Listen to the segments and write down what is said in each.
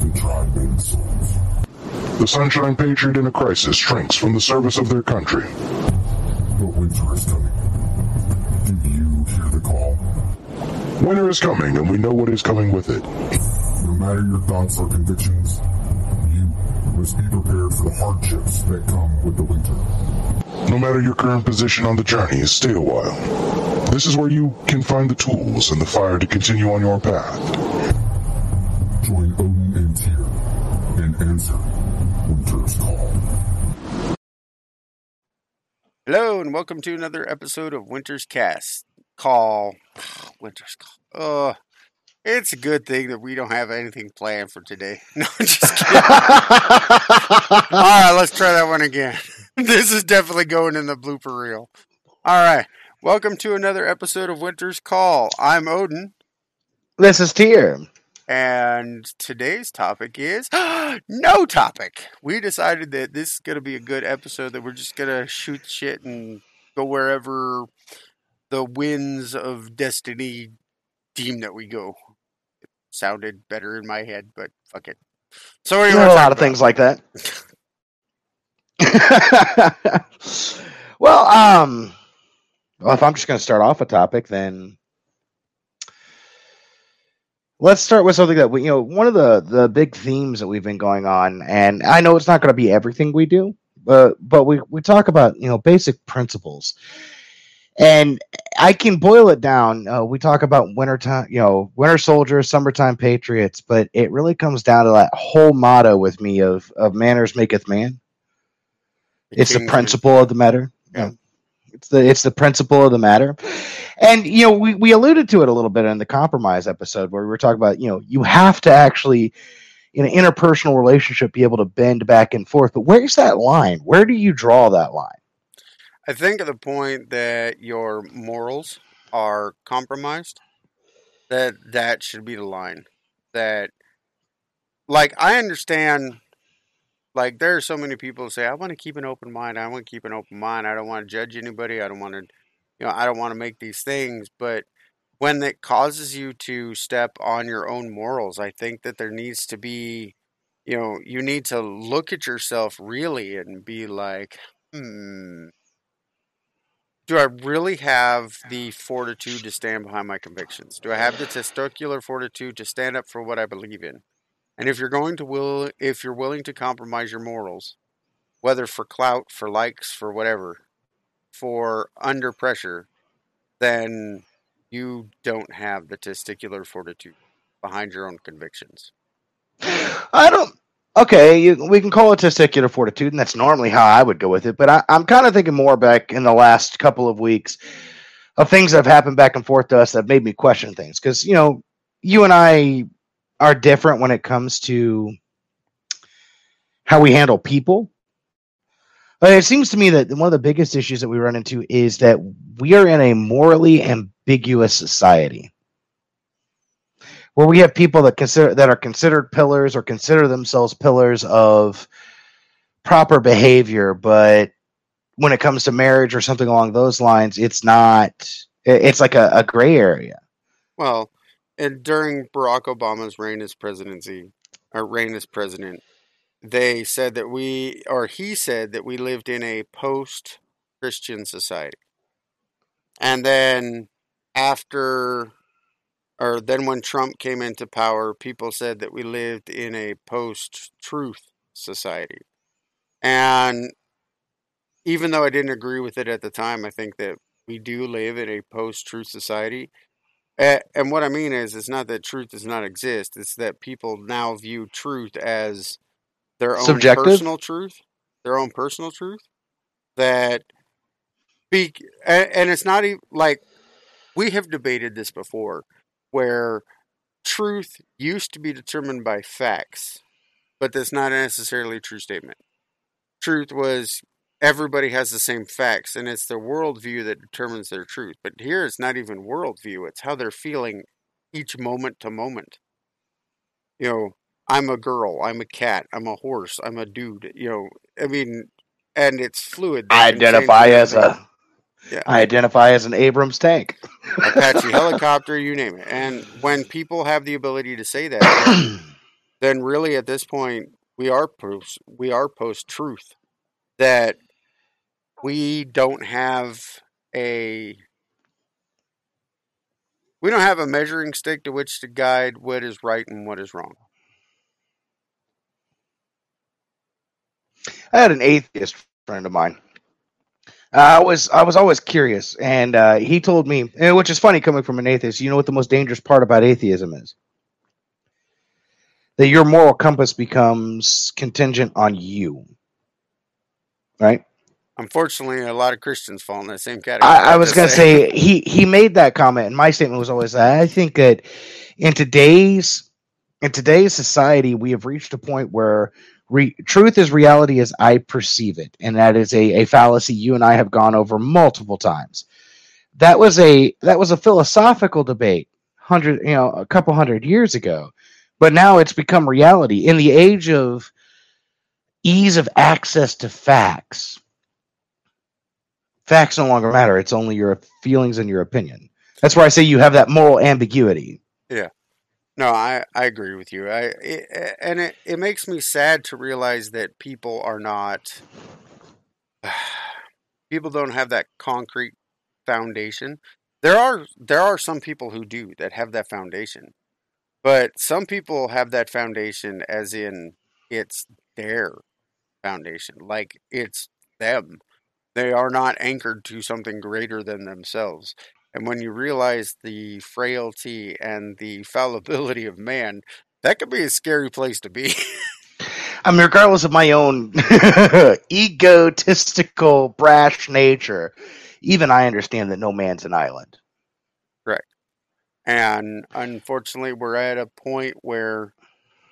to try. The Sunshine Patriot in a crisis shrinks from the service of their country. But winter is coming. Do you hear the call? Winter is coming, and we know what is coming with it. No matter your thoughts or convictions, you must be prepared for the hardships that come with the winter. No matter your current position on the journey, stay a while. This is where you can find the tools and the fire to continue on your path. Join answer Winter's call. Hello and welcome to another episode of Winter's Cast. Call Winter's Call. Uh, it's a good thing that we don't have anything planned for today. No, I'm just kidding. All right, let's try that one again. This is definitely going in the blooper reel. All right, welcome to another episode of Winter's Call. I'm Odin, This is Tyr. And today's topic is no topic. We decided that this is going to be a good episode that we're just going to shoot shit and go wherever the winds of destiny deem that we go. It sounded better in my head, but fuck it. So what do you There are want a lot of things like that. well, um, well, if I'm just going to start off a topic, then let's start with something that we, you know, one of the the big themes that we've been going on, and I know it's not going to be everything we do, but but we we talk about you know basic principles, and I can boil it down. Uh, we talk about wintertime, you know, winter soldiers, summertime patriots, but it really comes down to that whole motto with me of of manners maketh man. It's the principle of the matter. Yeah. It's the it's the principle of the matter. And you know, we, we alluded to it a little bit in the compromise episode where we were talking about, you know, you have to actually in an interpersonal relationship be able to bend back and forth. But where's that line? Where do you draw that line? I think at the point that your morals are compromised, that that should be the line. That, like, I understand. Like, there are so many people who say, "I want to keep an open mind. I want to keep an open mind. I don't want to judge anybody. I don't want to, you know, I don't want to make these things." But when it causes you to step on your own morals, I think that there needs to be, you know, you need to look at yourself really and be like, hmm do I really have the fortitude to stand behind my convictions? Do I have the testicular fortitude to stand up for what I believe in? And if you're going to will, if you're willing to compromise your morals, whether for clout, for likes, for whatever, for under pressure, then you don't have the testicular fortitude behind your own convictions. I don't. Okay, you, we can call it testicular fortitude, and that's normally how I would go with it. But I, I'm kind of thinking more back in the last couple of weeks of things that have happened back and forth to us that made me question things. Because you know, you and I are different when it comes to how we handle people. But it seems to me that one of the biggest issues that we run into is that we are in a morally ambiguous society where we have people that consider that are considered pillars or consider themselves pillars of proper behavior, but when it comes to marriage or something along those lines, it's not. It's like a, a gray area. Well, and during Barack Obama's reign as presidency, or reign as president, they said that we, or he said that we lived in a post-Christian society. And then after, or then when Trump came into power, people said that we lived in a post-truth society. And even though I didn't agree with it at the time, I think that we do live in a post-truth society. A- And what I mean is, it's not that truth does not exist. It's that people now view truth as their own Subjective? personal truth, their own personal truth. That be, and, and it's not even like we have debated this before, where truth used to be determined by facts, but that's not necessarily a true statement. Truth was everybody has the same facts, and it's their worldview that determines their truth. But here it's not even worldview, it's how they're feeling each moment to moment. You know, I'm a girl, I'm a cat, I'm a horse, I'm a dude, you know, I mean, and it's fluid. I identify as a. Yeah. I identify as an Abrams tank. Apache helicopter, you name it. And when people have the ability to say that, then then really at this point we are proofs we are post truth that we don't have a we don't have a measuring stick to which to guide what is right and what is wrong. I had an atheist friend of mine. I was I was always curious, and uh, he told me, which is funny coming from an atheist. You know what the most dangerous part about atheism is? That your moral compass becomes contingent on you, right? Unfortunately, a lot of Christians fall in that same category. I, I was going to say he he made that comment, and my statement was always that I think that in today's in today's society, we have reached a point where re- truth is reality as I perceive it, and that is a, a fallacy you and I have gone over multiple times. That was a that was a philosophical debate, hundred you know a couple hundred years ago, but now it's become reality in the age of ease of access to facts. Facts no longer matter; it's only your feelings and your opinion. That's where I say you have that moral ambiguity. Yeah. No, I, I agree with you. I it, and it, it makes me sad to realize that people are not people don't have that concrete foundation. There are there are some people who do that have that foundation. But some people have that foundation as in it's their foundation. Like it's them. They are not anchored to something greater than themselves. And when you realize the frailty and the fallibility of man, that could be a scary place to be. I mean, regardless of my own egotistical, brash nature, even I understand that no man's an island. Correct. And unfortunately, we're at a point where,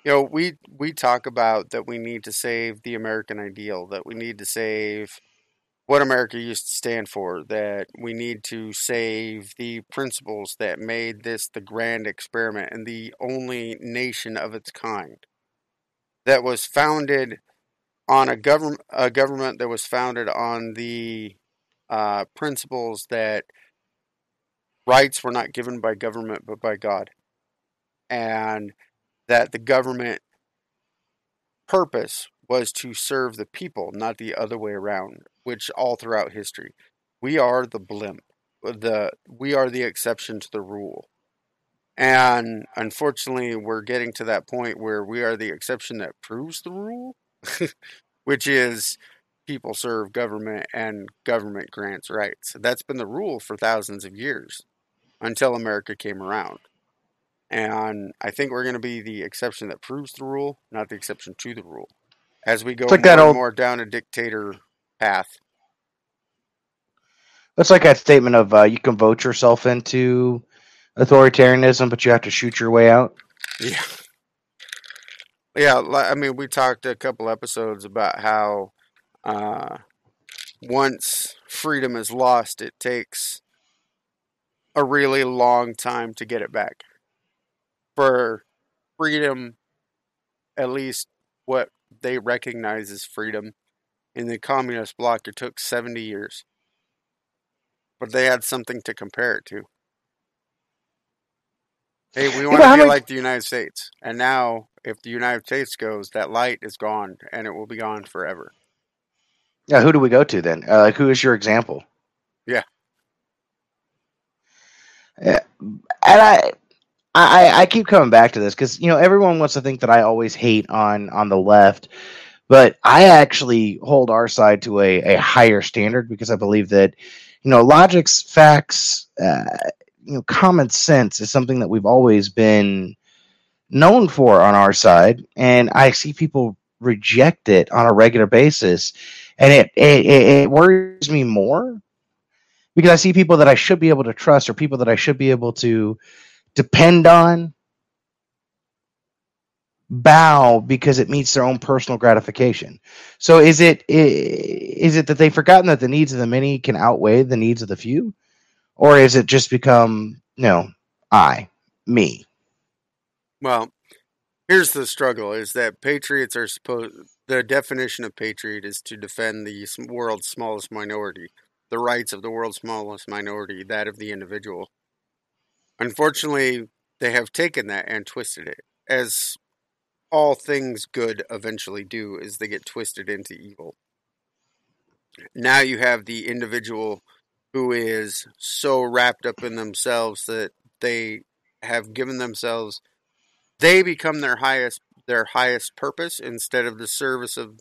you know, we we talk about that we need to save the American ideal, that we need to save what America used to stand for, that we need to save the principles that made this the grand experiment and the only nation of its kind. That was founded on a government a government that was founded on the uh, principles that rights were not given by government but by God, and that the government purpose was to serve the people, not the other way around, which all throughout history. We are the blimp. Uh, the we are the exception to the rule. And unfortunately, we're getting to that point where we are the exception that proves the rule, which is people serve government and government grants rights. That's been the rule for thousands of years until America came around. And I think we're going to be the exception that proves the rule, not the exception to the rule as we go like more old- more down a dictator path. That's like that statement of uh, you can vote yourself into authoritarianism, but you have to shoot your way out. Yeah. Yeah, I mean, we talked a couple episodes about how uh, once freedom is lost, it takes a really long time to get it back. For freedom, at least what they recognize as freedom, in the communist bloc, it took 70 years. But they had something to compare it to. Hey, we want to be like the United States. And now, if the United States goes, that light is gone and it will be gone forever. Yeah, who do we go to then? Uh, like, who is your example? Yeah. Yeah, and I, I, I keep coming back to this because you know everyone wants to think that I always hate on on the left, but I actually hold our side to a, a higher standard because I believe that you know logics, facts, uh, you know, common sense is something that we've always been known for on our side, and I see people reject it on a regular basis, and it it, it it worries me more because I see people that I should be able to trust or people that I should be able to depend on bow because it meets their own personal gratification. So is it is it that they've forgotten that the needs of the many can outweigh the needs of the few, or is it just become you know I me? Well, here's the struggle is that patriots are supposed the definition of patriot is to defend the world's smallest minority, the rights of the world's smallest minority, that of the individual. Unfortunately, they have taken that and twisted it as all things good eventually do is they get twisted into evil. Now you have the individual who is so wrapped up in themselves that they have given themselves they become their highest their highest purpose instead of the service of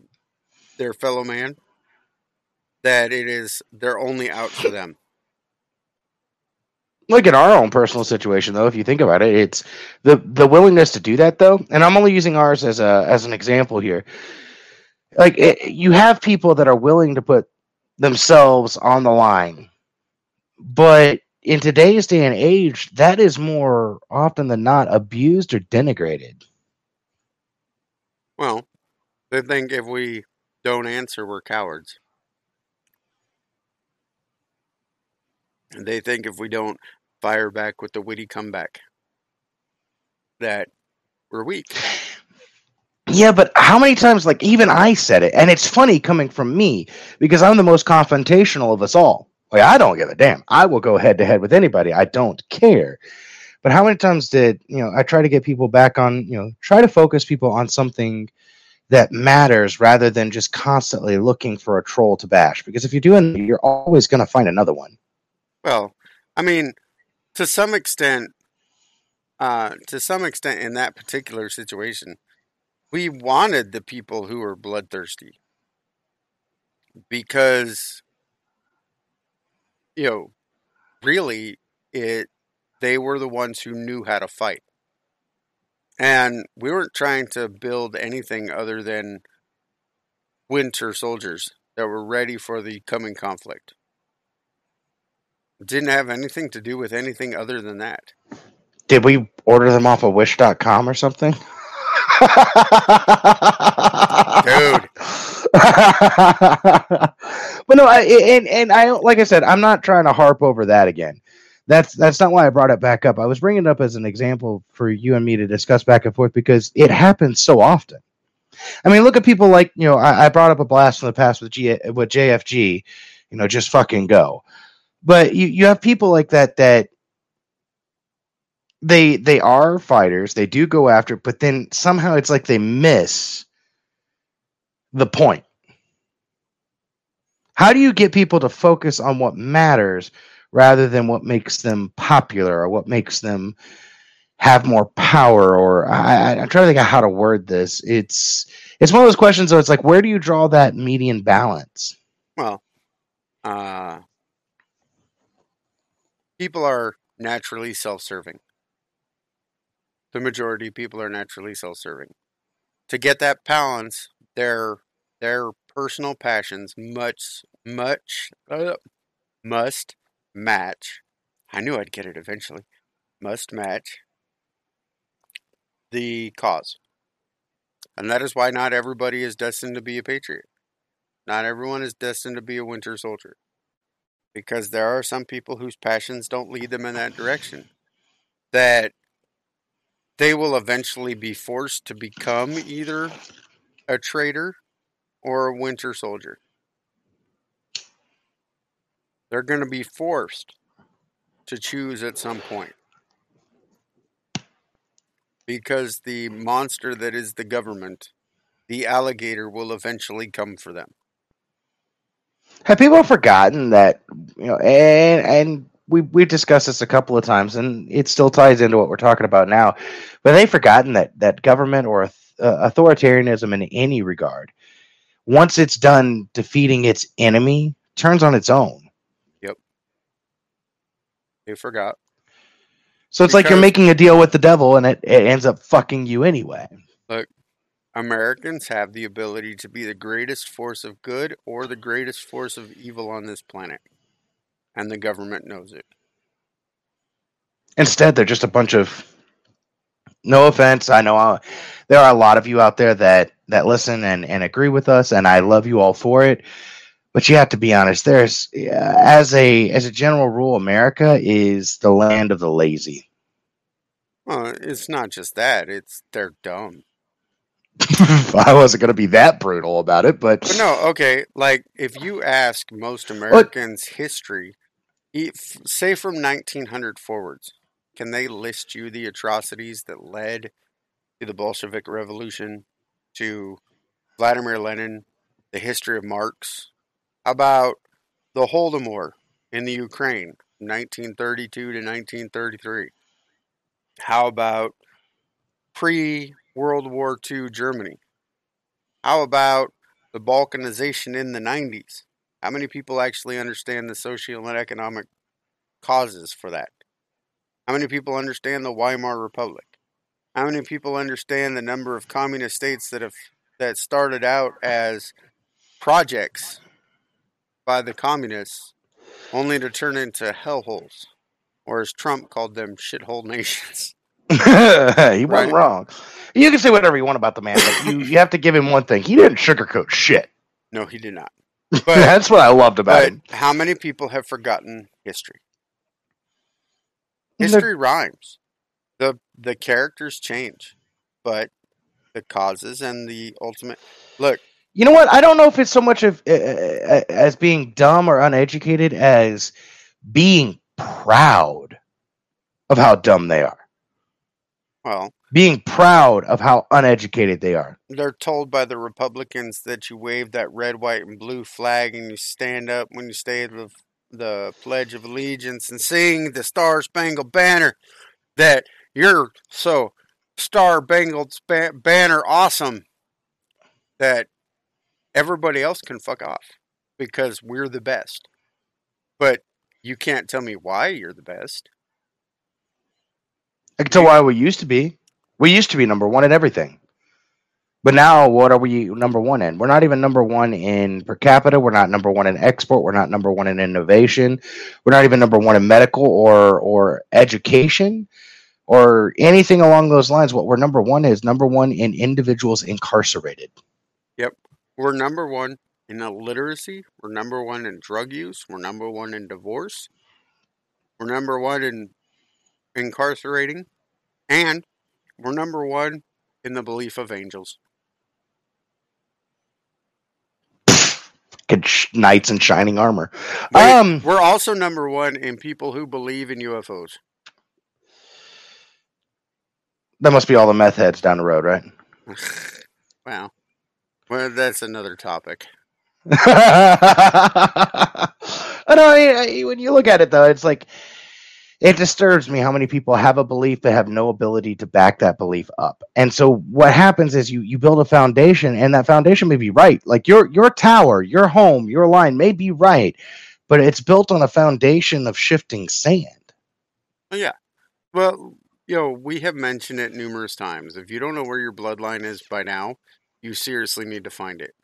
their fellow man that it is they're only out for them look at our own personal situation though if you think about it it's the the willingness to do that though and i'm only using ours as a as an example here. Like it, you have people that are willing to put themselves on the line but in today's day and age that is more often than not abused or denigrated. Well they think if we don't answer we're cowards. And they think if we don't fire back with the witty comeback that we're weak. Yeah, but how many times, like, even I said it, and it's funny coming from me because I'm the most confrontational of us all. Like, I don't give a damn. I will go head to head with anybody. I don't care. But how many times did, you know, I try to get people back on, you know, try to focus people on something that matters rather than just constantly looking for a troll to bash? Because if you're doing, you're always going to find another one. Well, I mean, to some extent, uh, to some extent, in that particular situation, we wanted the people who were bloodthirsty. Because, you know, really, it they were the ones who knew how to fight, and we weren't trying to build anything other than winter soldiers that were ready for the coming conflict didn't have anything to do with anything other than that. Did we order them off of wish.com or something? Dude. but no, I, and and I like I said, I'm not trying to harp over that again. That's that's not why I brought it back up. I was bringing it up as an example for you and me to discuss back and forth because it happens so often. I mean, look at people like you know I, I brought up a blast from the past with G with JFG. You know, just fucking go. But you, you have people like that that they they are fighters, they do go after, but then somehow it's like they miss the point. How do you get people to focus on what matters rather than what makes them popular or what makes them have more power? Or I, I'm trying to think of how to word this. It's it's one of those questions. Though it's like, where do you draw that median balance? Well, uh, people are naturally self-serving. The majority of people are naturally self-serving. To get that balance, their their personal passions much much uh, must match. I knew I'd get it eventually. Must match the cause. And that is why not everybody is destined to be a patriot. Not everyone is destined to be a winter soldier because there are some people whose passions don't lead them in that direction. That they will eventually be forced to become either a traitor or a winter soldier. They're going to be forced to choose at some point. Because the monster that is the government, the alligator, will eventually come for them. Have people forgotten that you know? And and we we've discussed this a couple of times, and it still ties into what we're talking about now. But they've forgotten that that government or uh, authoritarianism in any regard, once it's done defeating its enemy, turns on its own. Yep. They forgot. So it's because, like you're making a deal with the devil, and it, it ends up fucking you anyway. Americans have the ability to be the greatest force of good or the greatest force of evil on this planet. And the government knows it. Instead, they're just a bunch of. No offense, I know I'll, uh, there are a lot of you out there that that listen and and agree with us, and I love you all for it. But you have to be honest. There's as a as a general rule, America is the land of the lazy. Well, it's not just that; it's they're dumb. I wasn't going to be that brutal about it, but... but no, okay. Like if you ask most Americans' what? history, say from 1900 forwards, can they list you the atrocities that led to the Bolshevik Revolution to Vladimir Lenin, the history of Marx. About the Holodomor in the Ukraine, 1932 to 1933? How about pre World War II Germany? How about the balkanization in the 90s? How many people actually understand the social and economic causes for that? How many people understand the Weimar Republic? How many people understand the number of communist states that have that started out as projects by the communists only to turn into hellholes? Or as Trump called them, shithole nations. he wasn't Right. wrong. You can say whatever you want about the man, but you, you have to give him one thing. He didn't sugarcoat shit. No, he did not. That's what I loved about But him. how many people have forgotten history? The- History rhymes. The the characters change, but the causes and the ultimate look. You know what? I don't know if it's so much of uh, as being dumb or uneducated as being proud of how dumb they are. Well, Being proud of how uneducated they are. they're told by the Republicans that you wave that red, white, and blue flag and you stand up when you say the the Pledge of Allegiance and sing the Star Spangled Banner. That you're so Star Spangled Banner awesome that everybody else can fuck off because we're the best. But you can't tell me why you're the best. I can tell why we used to be. We used to be number one in everything. But now, what are we number one in? We're not even number one in per capita. We're not number one in export. We're not number one in innovation. We're not even number one in medical or or education or anything along those lines. What we're number one is number one in individuals incarcerated. Yep, we're number one in illiteracy. We're number one in drug use. We're number one in divorce. We're number one in incarcerating. And we're number one in the belief of angels. Knights in shining armor. Wait, Um, we're also number one in people who believe in UFOs. that must be all the meth heads down the road, right? wow. Well, that's another topic. I know. I- I- When you look at it, though, it's like it disturbs me how many people have a belief but have no ability to back that belief up. And so, what happens is you you build a foundation, and that foundation may be right. Like your your tower, your home, your line may be right, but it's built on a foundation of shifting sand. Oh, yeah. Well, you know, we have mentioned it numerous times. If you don't know where your bloodline is by now, you seriously need to find it.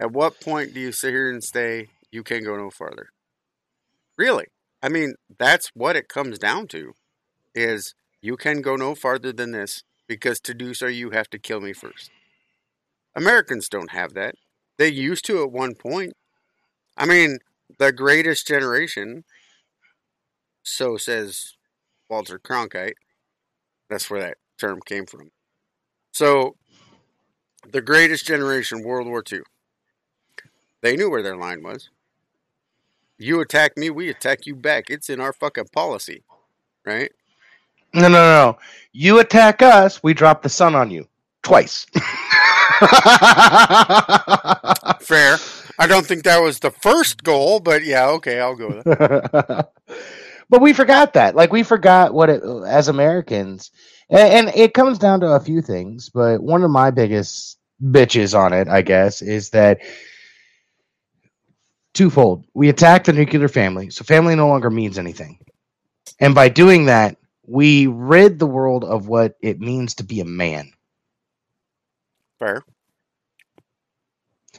At what point do you sit here and say you can go no farther? Really? I mean, that's what it comes down to. Is you can go no farther than this because to do so you have to kill me first. Americans don't have that. They used to at one point. I mean, the greatest generation, so says Walter Cronkite. That's where that term came from. So, the greatest generation, World War II, they knew where their line was. You attack me, we attack you back. It's in our fucking policy, right? No, no, no. You attack us, we drop the sun on you twice. Fair. I don't think that was the first goal, but yeah, okay, I'll go with it. but we forgot that. Like we forgot what it as Americans, and, and it comes down to a few things. But one of my biggest bitches on it, I guess, is that twofold. We attack the nuclear family, so family no longer means anything, and by doing that, we rid the world of what it means to be a man. Fair.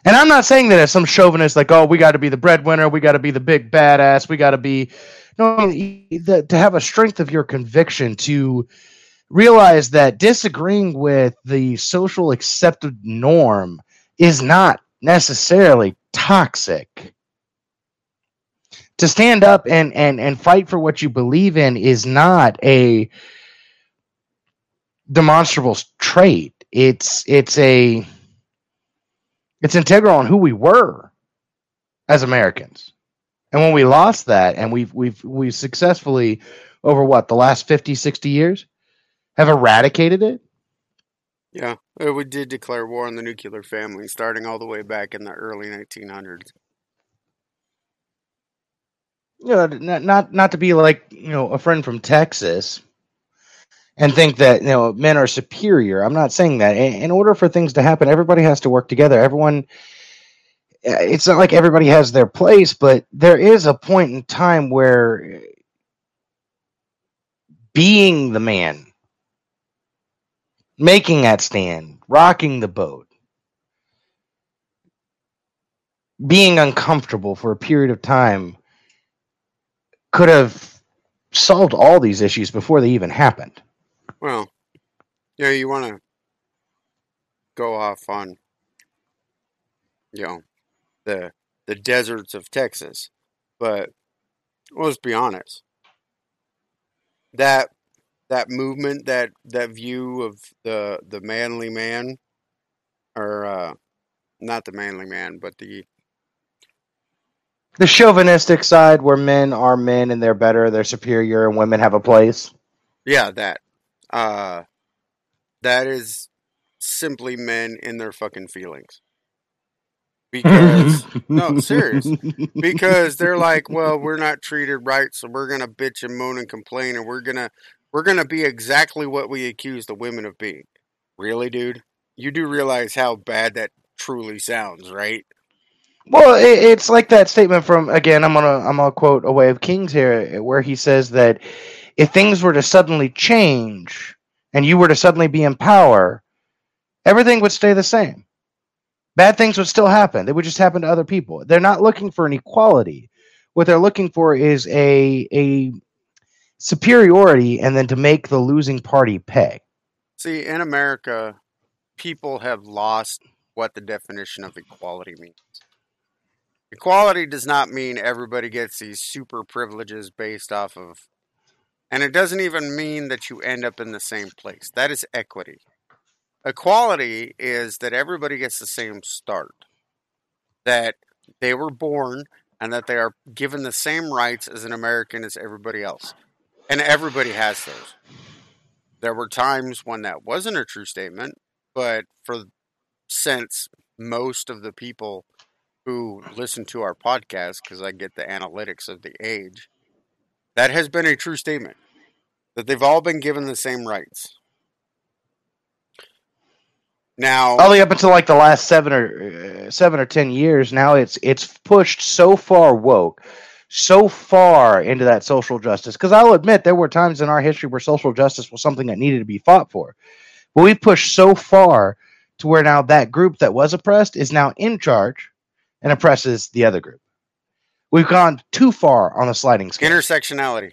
And I'm not saying that as some chauvinist, like, oh, we got to be the breadwinner, we got to be the big badass, we got to be. No, I mean, the, to have a strength of your conviction to realize that disagreeing with the social accepted norm is not necessarily toxic. To stand up and, and, and fight for what you believe in is not a demonstrable trait. It's it's a it's integral on who we were as Americans. And when we lost that and we've we've we've successfully over what the last 50 60 years have eradicated it Yeah, we did declare war on the nuclear family, starting all the way back in the early 1900s. You know, not not not to be like you know a friend from Texas and think that you know men are superior. I'm not saying that. In, in order for things to happen, everybody has to work together. Everyone. Eh, it's not like everybody has their place, but there is a point in time where being the man, making that stand, rocking the boat, being uncomfortable for a period of time could have solved all these issues before they even happened. Well, yeah, you want to go off on, you know, the the deserts of Texas, but let's be honest. That that movement, that that view of the the manly man, or uh, not the manly man, but the The chauvinistic side where men are men and they're better, they're superior, and women have a place. yeah that uh, that is simply men in their fucking feelings. Because no, serious. because they're like, well, we're not treated right, so we're gonna bitch and moan and complain, and we're gonna we're gonna be exactly what we accuse the women of being. Really, dude? You do realize how bad that truly sounds, right? Well, it, it's like that statement from again. I'm gonna I'm gonna quote a way of Kings here, where he says that if things were to suddenly change and you were to suddenly be in power, everything would stay the same. Bad things would still happen. They would just happen to other people. They're not looking for an equality. What they're looking for is a a superiority, and then to make the losing party pay. See, in America, people have lost what the definition of equality means. Equality does not mean everybody gets these super privileges based off of, and it doesn't even mean that you end up in the same place. That is equity. Equality is that everybody gets the same start, that they were born and that they are given the same rights as an American as everybody else. And everybody has those. There were times when that wasn't a true statement, but for since most of the people who listen to our podcast, because I get the analytics of the age, that has been a true statement that they've all been given the same rights. Now, Only up until like the last seven or uh, seven or ten years, now it's it's pushed so far woke, so far into that social justice. Because I'll admit there were times in our history where social justice was something that needed to be fought for, but we pushed so far to where now that group that was oppressed is now in charge and oppresses the other group. We've gone too far on the sliding scale. intersectionality.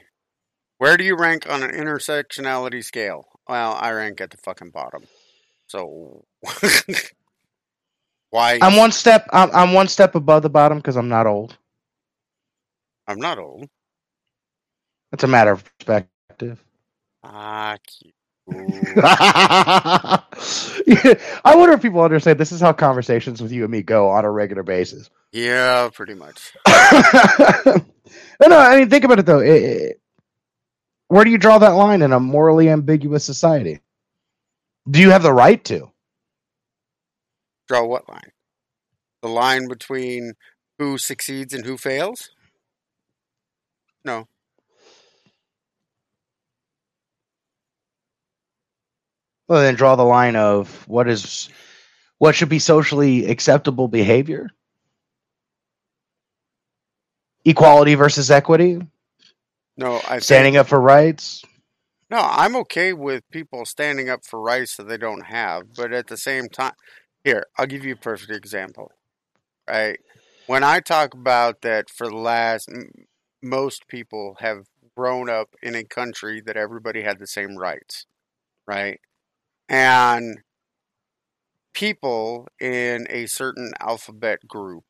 Where do you rank on an intersectionality scale? Well, I rank at the fucking bottom. So, why? I'm one step. I'm, I'm one step above the bottom because I'm not old. I'm not old. It's a matter of perspective. Ah, cute. I wonder if people understand this is how conversations with you and me go on a regular basis. yeah, pretty much. no, no, I mean, think about it though. It- it- where do you draw that line in a morally ambiguous society? Do you have the right to? Draw what line? The line between who succeeds and who fails? No. Well, then draw the line of what is what should be socially acceptable behavior. Equality versus equity, No, I think, standing up for rights. No, I'm okay with people standing up for rights that they don't have, but at the same time, here, I'll give you a perfect example. Right? When I talk about that for the last, most people have grown up in a country that everybody had the same rights, right? And people in a certain alphabet group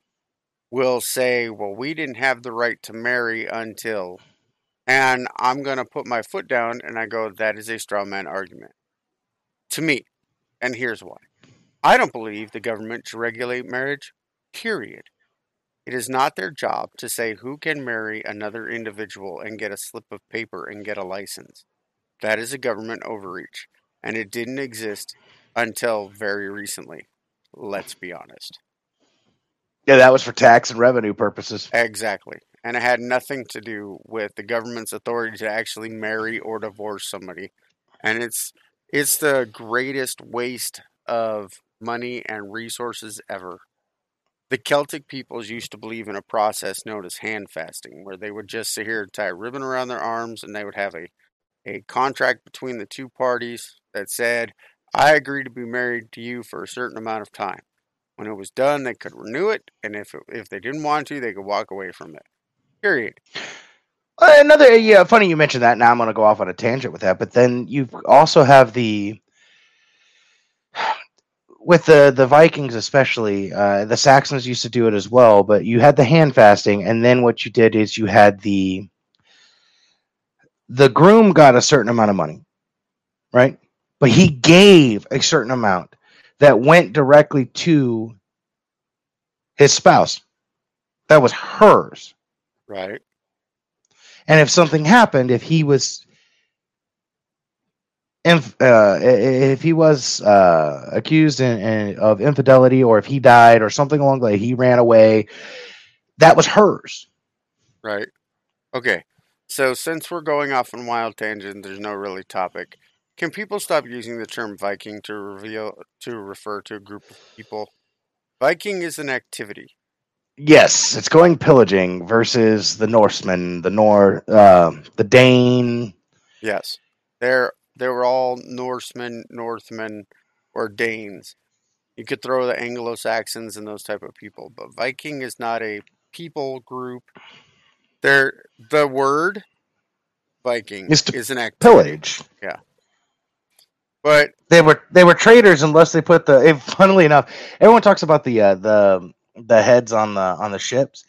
will say, well, we didn't have the right to marry until and I'm going to put my foot down and I go, that is a straw man argument. To me. And here's why I don't believe the government should regulate marriage, period. It is not their job to say who can marry another individual and get a slip of paper and get a license. That is a government overreach. And it didn't exist until very recently. Let's be honest. Yeah, that was for tax and revenue purposes. Exactly. And it had nothing to do with the government's authority to actually marry or divorce somebody. And it's it's the greatest waste of money and resources ever. The Celtic peoples used to believe in a process known as hand fasting, where they would just sit here and tie a ribbon around their arms and they would have a, a contract between the two parties that said, I agree to be married to you for a certain amount of time. When it was done, they could renew it, and if it, if they didn't want to, they could walk away from it. Period. Another yeah, funny you mentioned that. Now I'm going to go off on a tangent with that, but then you also have the with the the Vikings especially. Uh, the Saxons used to do it as well, but you had the hand fasting, and then what you did is you had the the groom got a certain amount of money, right? But he gave a certain amount that went directly to his spouse. That was hers. Right. And if something happened, if he was if, uh, if he was uh, accused in, in, of infidelity or if he died or something along the way, he ran away, that was hers. Right. Okay. So since we're going off on wild tangent, there's no really topic. Can people stop using the term Viking to reveal to refer to a group of people? Viking is an activity. Yes, it's going pillaging versus the Norsemen, the Nor, uh, the Dane. Yes, they're they were all Norsemen, Northmen, or Danes. You could throw the Anglo Saxons and those type of people, but Viking is not a people group. They're the word Viking Is to is an activity. Pillage. But They were they were traitors unless they put the. If, funnily enough, everyone talks about the uh, the the heads on the on the ships,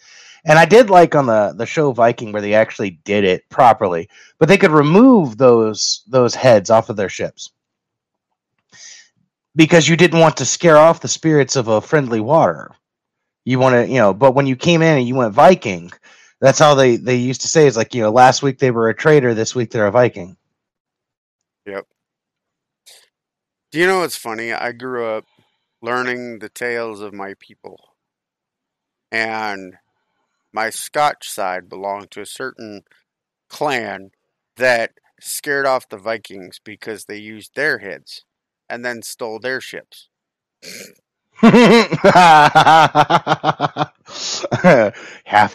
and I did like on the the show Viking where they actually did it properly, but they could remove those those heads off of their ships because you didn't want to scare off the spirits of a friendly water. You want to, you know, but when you came in and you went Viking, that's how they they used to say is like, you know, last week they were a traitor, this week they're a Viking. Do you know what's funny? I grew up learning the tales of my people. And my Scotch side belonged to a certain clan that scared off the Vikings because they used their heads and then stole their ships. Half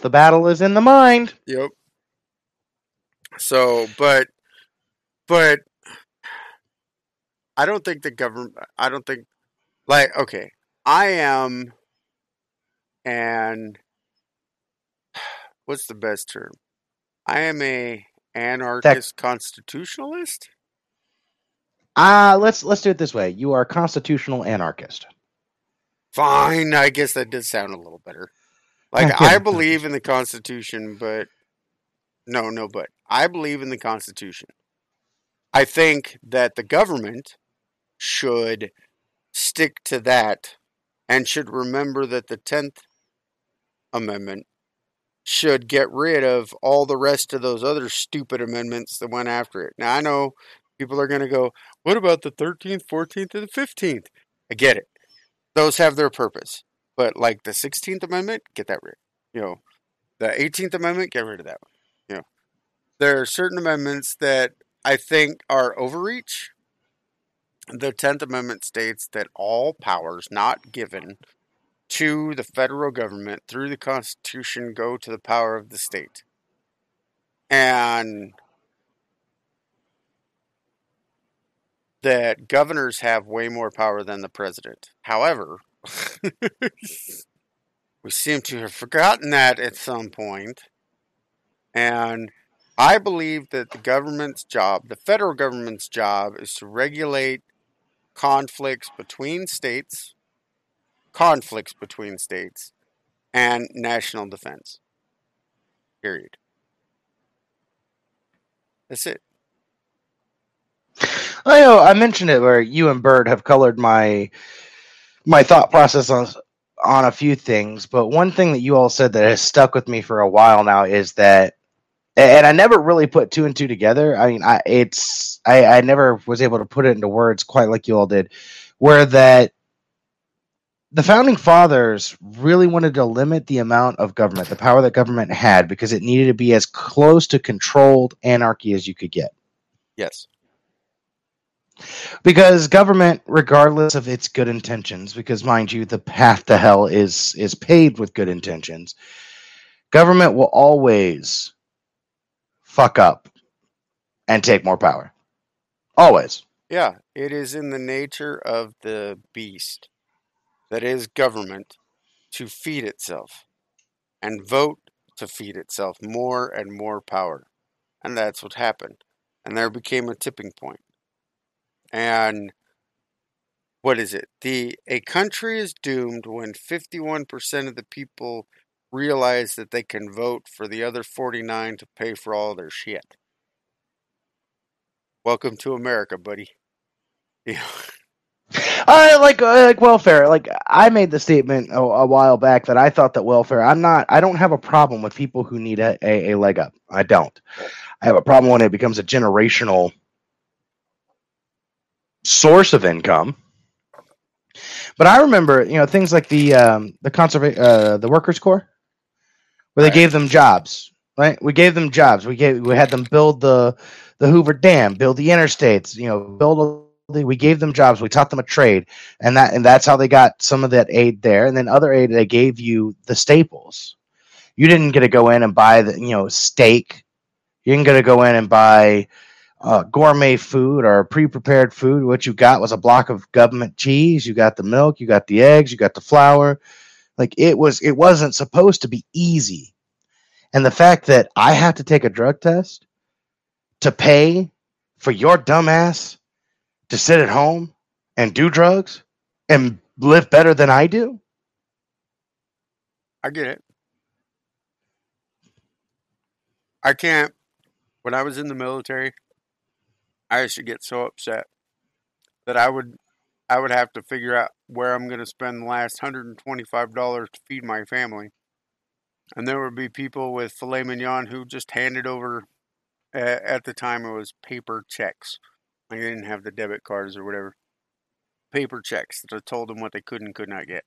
the battle is in the mind. Yep. So, but, but, I don't think the government. I don't think, like, okay, I am, and what's the best term? I am a anarchist constitutionalist. Uh let's let's do it this way. You are a constitutional anarchist. Fine, I guess that did sound a little better. Like I believe in the Constitution, but no, no, but I believe in the Constitution. I think that the government should stick to that and should remember that the 10th Amendment should get rid of all the rest of those other stupid amendments that went after it. Now, I know people are going to go, what about the 13th, 14th, and the 15th? I get it. Those have their purpose. But like the 16th Amendment, get that rid. You know, the 18th Amendment, get rid of that one. You know, there are certain amendments that I think are overreach. The 10th Amendment states that all powers not given to the federal government through the Constitution go to the power of the state. And that governors have way more power than the president. However, we seem to have forgotten that at some point. And I believe that the government's job, the federal government's job, is to regulate conflicts between states, conflicts between states, and national defense. Period. That's it. Oh, I know I mentioned it where you and Bird have colored my my thought process on on a few things, but one thing that you all said that has stuck with me for a while now is that and I never really put two and two together. I mean, I it's I, I never was able to put it into words quite like you all did. where that the founding fathers really wanted to limit the amount of government, the power that government had, because it needed to be as close to controlled anarchy as you could get. Yes. Because government, regardless of its good intentions, because mind you, the path to hell is is paved with good intentions, government will always fuck up and take more power. Always. Yeah, it is in the nature of the beast that is government to feed itself and vote to feed itself more and more power. And that's what happened. And there became a tipping point. And what is it? The a country is doomed when 51% of the people realize that they can vote for the other 49 to pay for all their shit. Welcome to America, buddy. Yeah. I like uh, like welfare. Like I made the statement a, a, while back that I thought that welfare. I'm not. I don't have a problem with people who need a, a, a leg up. I don't. I have a problem when it becomes a generational source of income. But I remember, you know, things like the um, the conserva- uh, the workers' corps, where they right. gave them jobs. Right, we gave them jobs. We gave we had them build the the Hoover Dam, build the interstates. You know, build we gave them jobs. We taught them a trade. And that and that's how they got some of that aid there. And then other aid they gave you the staples. You didn't get to go in and buy the you know steak. You didn't get to go in and buy uh, gourmet food or pre-prepared food. What you got was a block of government cheese. You got the milk. You got the eggs. You got the flour like it was it wasn't supposed to be easy and the fact that i have to take a drug test to pay for your dumbass to sit at home and do drugs and live better than I do? I get it. I can't. When I was in the military, I used to get so upset that I would I would have to figure out where I'm going to spend the last $125 to feed my family. And there would be people with filet mignon who just handed over, at the time it was paper checks. I didn't have the debit cards or whatever. Paper checks that told them what they could and could not get.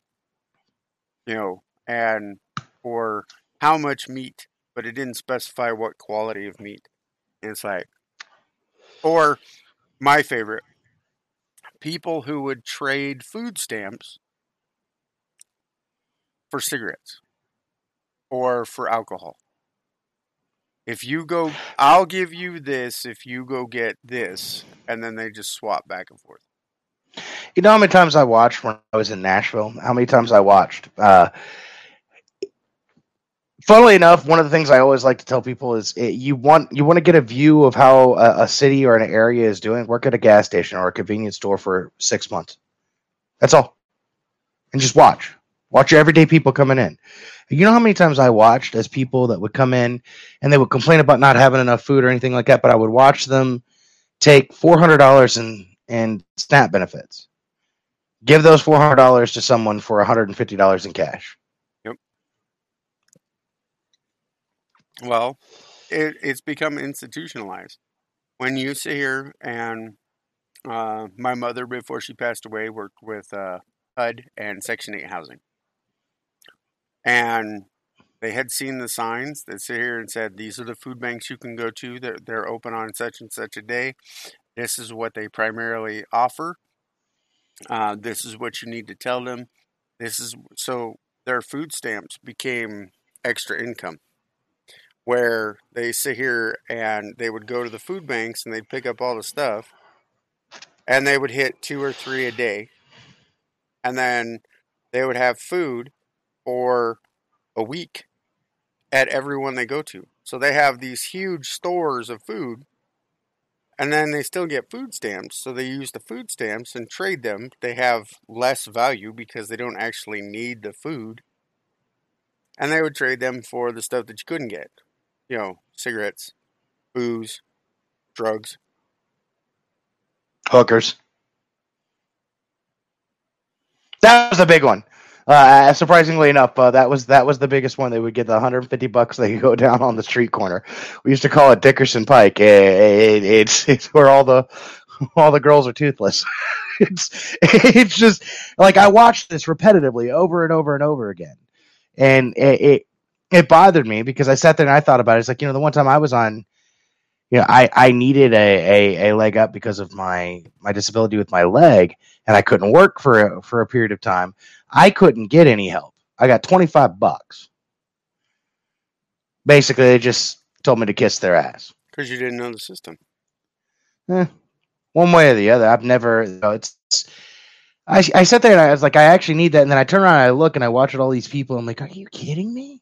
You know, and or how much meat, but it didn't specify what quality of meat. And it's like, or my favorite, people who would trade food stamps for cigarettes or for alcohol. If you go, I'll give you this if you go get this, and then they just swap back and forth. You know how many times I watched when I was in Nashville? How many times I watched? Uh, funnily enough, one of the things I always like to tell people is it, you want you want to get a view of how a, a, city or an area is doing. Work at a gas station or a convenience store for six months. That's all, and just watch. Watch your everyday people coming in. You know how many times I watched as people that would come in and they would complain about not having enough food or anything like that, but I would watch them take four hundred dollars in in SNAP benefits, give those four hundred dollars to someone for one hundred and fifty dollars in cash. Well, it, it's become institutionalized. When you sit here and uh, my mother, before she passed away, worked with uh, HUD and Section Eight housing. And they had seen the signs that sit here and said these are the food banks you can go to. They're, they're open on such and such a day. This is what they primarily offer. Uh, this is what you need to tell them. This is so their food stamps became extra income where they sit here and they would go to the food banks and they'd pick up all the stuff and they would hit two or three a day and then they would have food for a week at everyone they go to. So they have these huge stores of food and then they still get food stamps. So they use the food stamps and trade them. They have less value because they don't actually need the food. And they would trade them for the stuff that you couldn't get. You know, cigarettes, booze, drugs, hookers. That was a big one. Uh, surprisingly enough, uh, that was that was the biggest one. They would get the 150 bucks. They could go down on the street corner. We used to call it Dickerson Pike. It, it, it's it's where all the all the girls are toothless. it's it's just like I watched this repetitively over and over and over again, and it, it bothered me because I sat there and I thought about it. It's like you know the one time I was on, you know, I I needed a a, a leg up because of my my disability with my leg, and I couldn't work for a, for a period of time. I couldn't get any help. I got twenty five bucks. Basically, they just told me to kiss their ass. Because you didn't know the system. Eh, one way or the other. I've never. You know, it's. I I sat there and I was like, I actually need that, and then I turn around and I look and I watch all these people. I'm like, are you kidding me?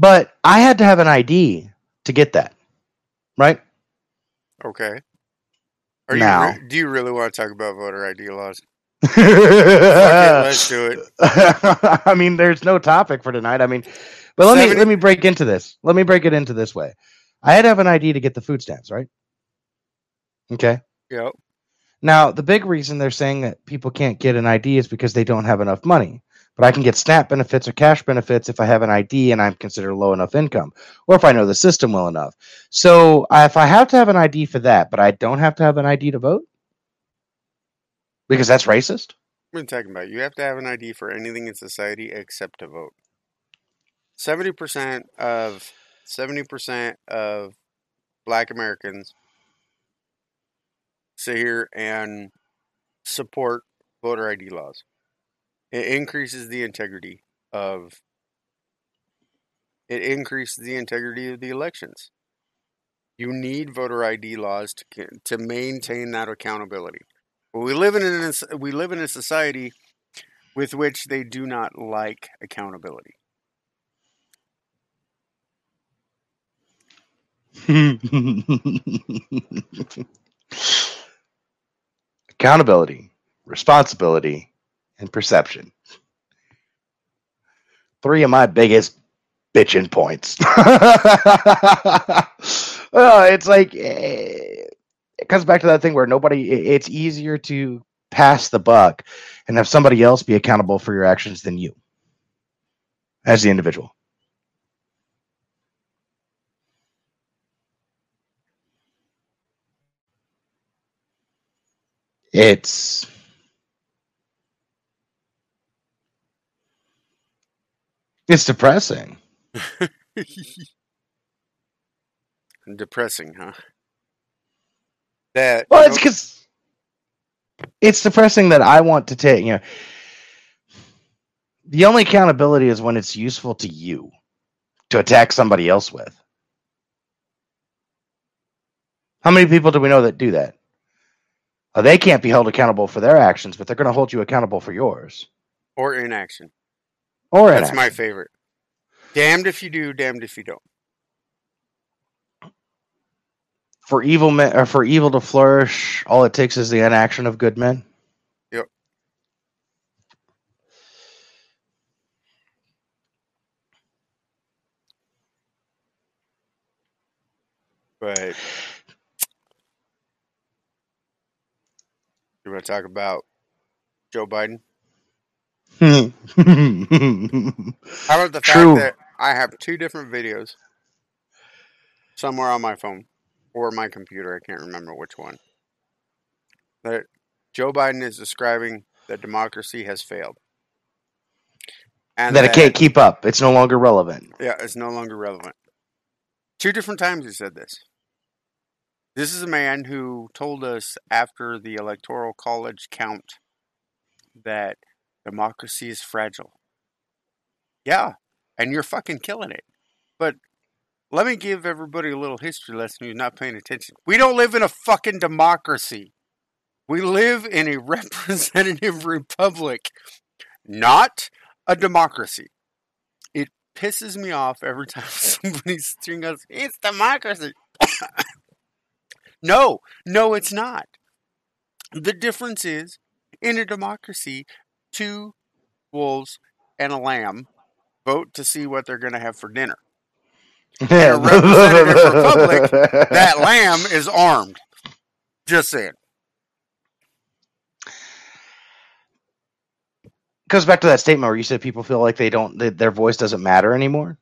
But I had to have an ID to get that, right? Okay. Are Now. you re- do you really want to talk about voter ID laws? Let's do it. I mean, there's no topic for tonight. I mean, but let me let me break into this. Let me break it into this way. I had to have an ID to get the food stamps, right? Okay. Yep. Now, the big reason they're saying that people can't get an ID is because they don't have enough money. But I can get SNAP benefits or cash benefits if I have an ID and I'm considered low enough income, or if I know the system well enough. So, if I have to have an ID for that, but I don't have to have an ID to vote, because that's racist. What are you talking about? You have to have an ID for anything in society except to vote. Seventy percent of seventy percent of Black Americans sit here and support voter ID laws. It increases the integrity of. It increases the integrity of the elections. You need voter ID laws to to maintain that accountability. But we live in a we live in a society with which they do not like accountability. Accountability, responsibility, and perception. Three of my biggest bitching points. well, it's like eh, it comes back to that thing where nobody. It's easier to pass the buck and have somebody else be accountable for your actions than you, as the individual. It's it's depressing. Depressing, huh? That Well, it's because it's depressing that I want to take. You know, the only accountability is when it's useful to you to attack somebody else with. How many people do we know that do that? Uh, they can't be held accountable for their actions, but they're going to hold you accountable for yours. or inaction. Or That's my favorite. Damned if you do, damned if you don't. for evil men, or for evil to flourish. All it takes is the inaction of good men. Yep. But you want to talk about Joe Biden? How about the True. fact that I have two different videos somewhere on my phone or my computer? I can't remember which one. That Joe Biden is describing that democracy has failed, and that it can't keep up. It's no longer relevant. Yeah, it's no longer relevant. Two different times he said this. This is a man who told us after the electoral college count that democracy is fragile. Yeah, and you're fucking killing it. But let me give everybody a little history lesson who's not paying attention. We don't live in a fucking democracy. We live in a representative republic, not a democracy it pisses me off every time somebody goes, it's democracy. no, no, it's not. The difference is in a democracy, two wolves and a lamb vote to see what they're going to have for dinner. a representative republic, That lamb is armed. Just saying. goes back to that statement where you said people feel like they don't, that their voice doesn't matter anymore.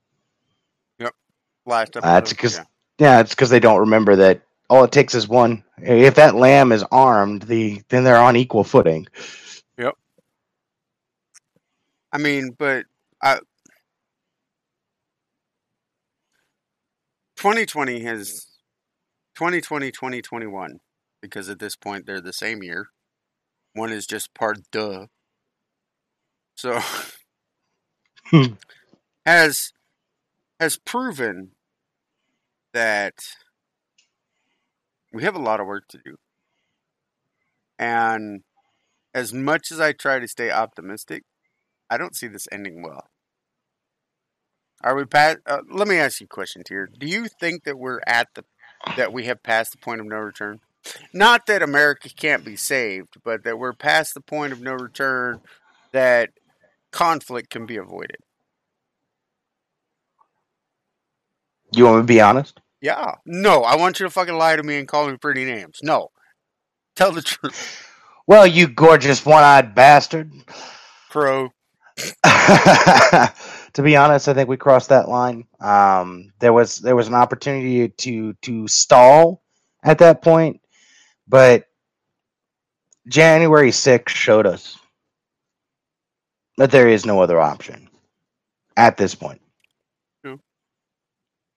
Last uh, episode. That's 'cause- yeah. Yeah, it's because they don't remember that all it takes is one. If that lamb is armed, the then they're on equal footing. I mean, but I, 2020 has 2020 2021 because at this point they're the same year. One is just part duh. So Hmm. has has proven that we have a lot of work to do. And as much as I try to stay optimistic, I don't see this ending well. Are we past? Uh, let me ask you a question here. Do you think that we're at the that we have passed the point of no return? Not that America can't be saved, but that we're past the point of no return. That conflict can be avoided. You want me to be honest? Yeah. No, I want you to fucking lie to me and call me pretty names. No. Tell the truth. Well, you gorgeous one-eyed bastard. Crow. to be honest, I think we crossed that line. Um, there was there was an opportunity to to stall at that point, but January 6th showed us that there is no other option at this point.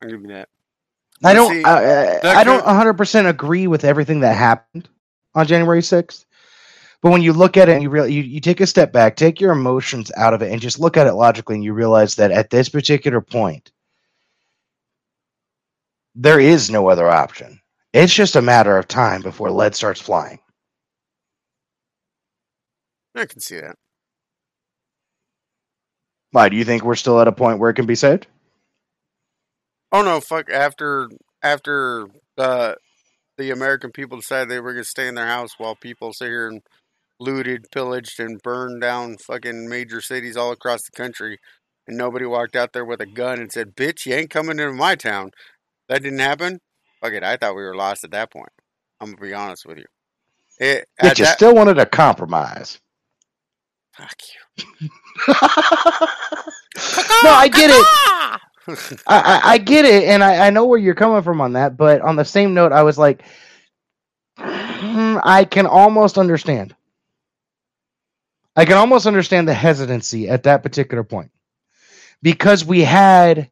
I'll give you that. I don't see, I, I, I don't 100% agree with everything that happened on January 6th. But when you look at it and you real you, you take a step back, take your emotions out of it and just look at it logically and you realize that at this particular point there is no other option. It's just a matter of time before lead starts flying. I can see that. Why do you think we're still at a point where it can be saved? Oh no, fuck after after the the American people decided they were gonna stay in their house while people sit here and looted, pillaged, and burned down fucking major cities all across the country and nobody walked out there with a gun and said, Bitch, you ain't coming into my town. That didn't happen? Fuck it, I thought we were lost at that point. I'm gonna be honest with you. It, But you that, still wanted a compromise. fuck you. no, I get it. I, I, I get it, and I, I know where you're coming from on that. But on the same note, I was like, "Hmm, I can almost understand. I can almost understand the hesitancy at that particular point because we had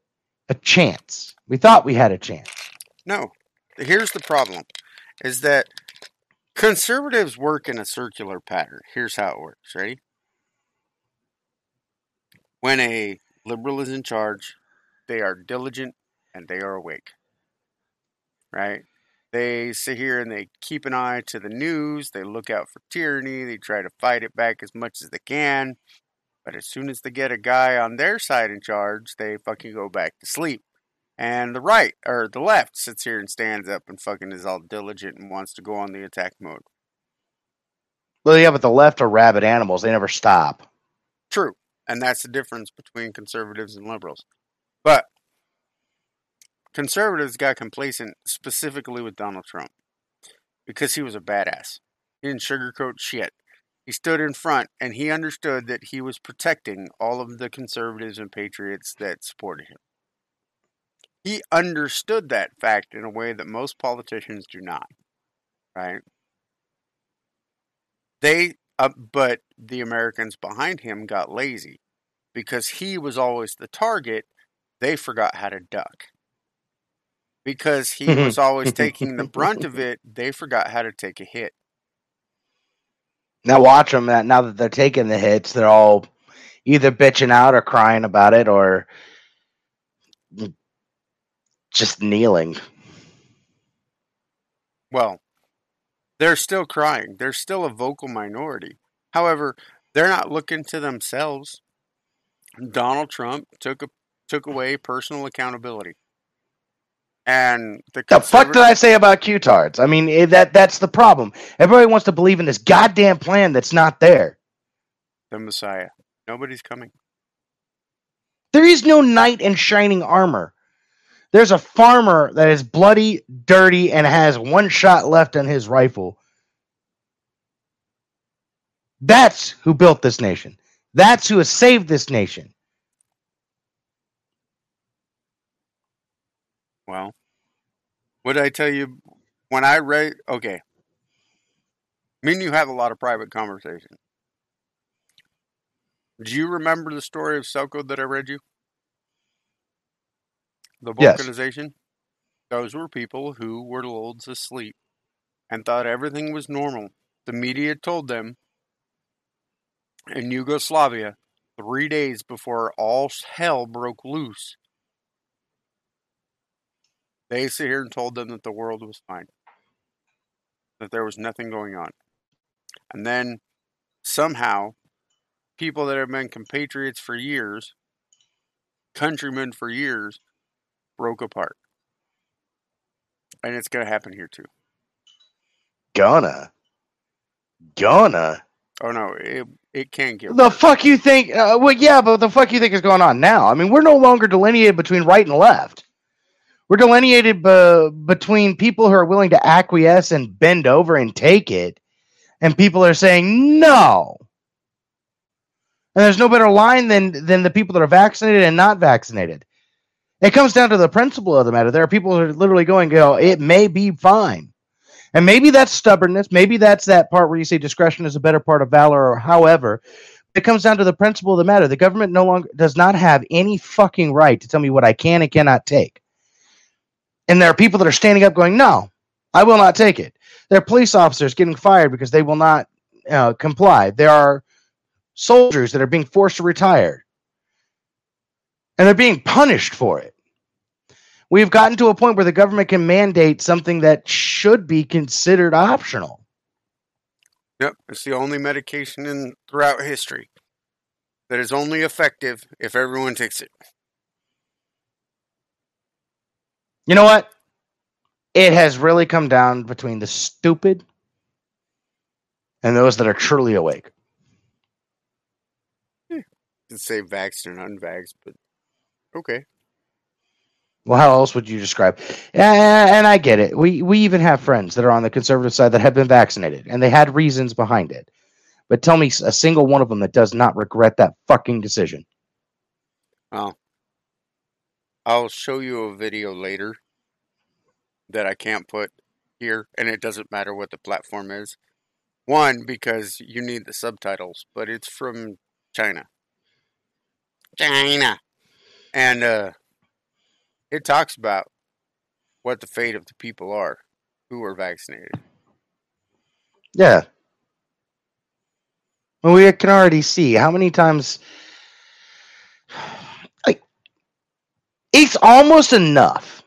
a chance. We thought we had a chance. No. Here's the problem is that conservatives work in a circular pattern. Here's how it works. Ready? When a liberal is in charge, they are diligent and they are awake. Right? They sit here and they keep an eye to the news. They look out for tyranny. They try to fight it back as much as they can. But as soon as they get a guy on their side in charge, they fucking go back to sleep. And the right or the left sits here and stands up and fucking is all diligent and wants to go on the attack mode. Well, yeah, but the left are rabid animals. They never stop. True. And that's the difference between conservatives and liberals. But conservatives got complacent specifically with Donald Trump because he was a badass. He didn't sugarcoat shit. He stood in front and he understood that he was protecting all of the conservatives and patriots that supported him. He understood that fact in a way that most politicians do not. Right? They, uh, but the Americans behind him got lazy because he was always the target. They forgot how to duck. Because he was always taking the brunt of it, they forgot how to take a hit. Now watch them. Now that they're taking the hits, they're all either bitching out or crying about it or just kneeling. Well, they're still crying. They're still a vocal minority. However, they're not looking to themselves. Donald Trump took a, took away personal accountability. And the The fuck did I say about Q-tards? I mean, eh, that that's the problem. Everybody wants to believe in this goddamn plan that's not there. the Messiah. Nobody's coming. There is no knight in shining armor. There's a farmer that is bloody, dirty, and has one shot left on his rifle. That's who built this nation. That's who has saved this nation. Well, What did I tell you when I read? Okay, me and you have a lot of private conversation. Do you remember the story of Selko that I read you? The Yes. Balkanization? Those were people who were lulled to sleep and thought everything was normal. The media told them in Yugoslavia, three days before all hell broke loose, they sit here and told them that the world was fine, that there was nothing going on. And then somehow, people that have been compatriots for years, countrymen for years, broke apart. And it's going to happen here too. Gonna. Gonna. Oh no, it it can't get The fuck you think? Uh, well, yeah, but the fuck you think is going on now? I mean, we're no longer delineated between right and left. We're delineated be- between people who are willing to acquiesce and bend over and take it, and people are saying no. And there's no better line than than the people that are vaccinated and not vaccinated. It comes down to the principle of the matter. There are people who are literally going, "Go, it may be fine." And maybe that's stubbornness. Maybe that's that part where you say discretion is a better part of valor, or however. It comes down to the principle of the matter. The government no longer does not have any fucking right to tell me what I can and cannot take. And there are people that are standing up going, no, I will not take it. There are police officers getting fired because they will not uh, comply. There are soldiers that are being forced to retire. And they're being punished for it. We've gotten to a point where the government can mandate something that should be considered optional. Yep, it's the only medication in throughout history that is only effective if everyone takes it. You know what? It has really come down between the stupid and those that are truly awake. Say vaxxed and unvaxxed, but okay. Well, how else would you describe? Yeah, and I get it. We we even have friends that are on the conservative side that have been vaccinated, and they had reasons behind it. But tell me a single one of them that does not regret that fucking decision. Oh. I'll show you a video later that I can't put here, and it doesn't matter what the platform is. One, because you need the subtitles, but it's from China. China. And uh it talks about what the fate of the people are who are vaccinated. Yeah. Well, we can already see how many times. It's almost enough.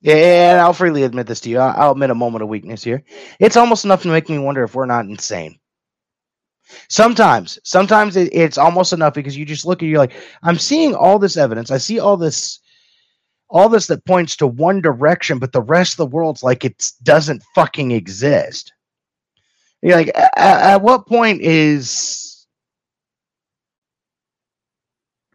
Yeah, and I'll freely admit this to you. I'll admit a moment of weakness here. It's almost enough to make me wonder if we're not insane. Sometimes, sometimes it, it's almost enough because you just look at you're like, I'm seeing all this evidence. I see all this, all this that points to one direction, but the rest of the world's like it doesn't fucking exist. You're like, at, at what point is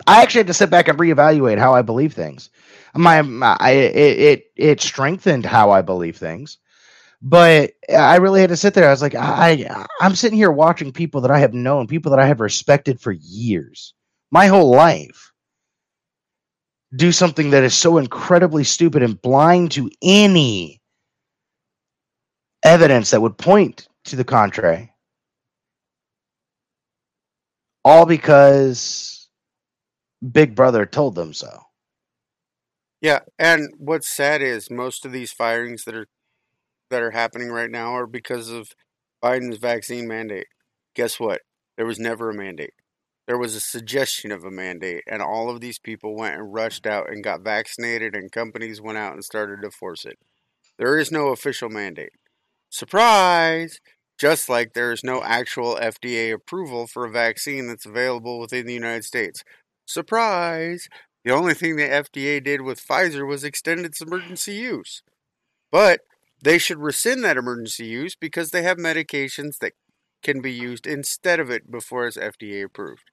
I actually had to sit back and reevaluate how I believe things. My, my I, it, it it strengthened how I believe things, but I really had to sit there. I was like, I I'm sitting here watching people that I have known, people that I have respected for years, my whole life, do something that is so incredibly stupid and blind to any evidence that would point to the contrary. All because Big Brother told them so. Yeah, and what's sad is most of these firings that are that are happening right now are because of Biden's vaccine mandate. Guess what? There was never a mandate. There was a suggestion of a mandate, and all of these people went and rushed out and got vaccinated, and companies went out and started to force it. There is no official mandate. Surprise! Just like there is no actual FDA approval for a vaccine that's available within the United States. Surprise! The only thing the FDA did with Pfizer was extend its emergency use. But they should rescind that emergency use because they have medications that can be used instead of it before it's FDA approved.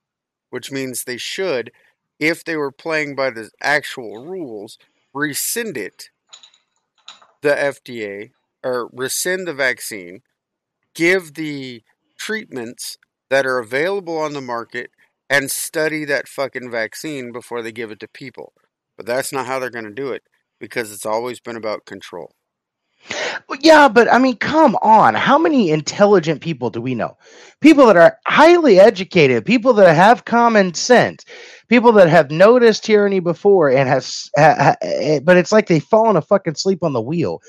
Which means they should, if they were playing by the actual rules, rescind it, the FDA, or rescind the vaccine, give the treatments that are available on the market and study that fucking vaccine before they give it to people. But that's not how they're going to do it because it's always been about control. Yeah, but I mean, come on. How many intelligent people do we know? People that are highly educated, people that have common sense, people that have noticed tyranny before and has, ha, ha, eh, but it's like they've fallen a fucking sleep on the wheel.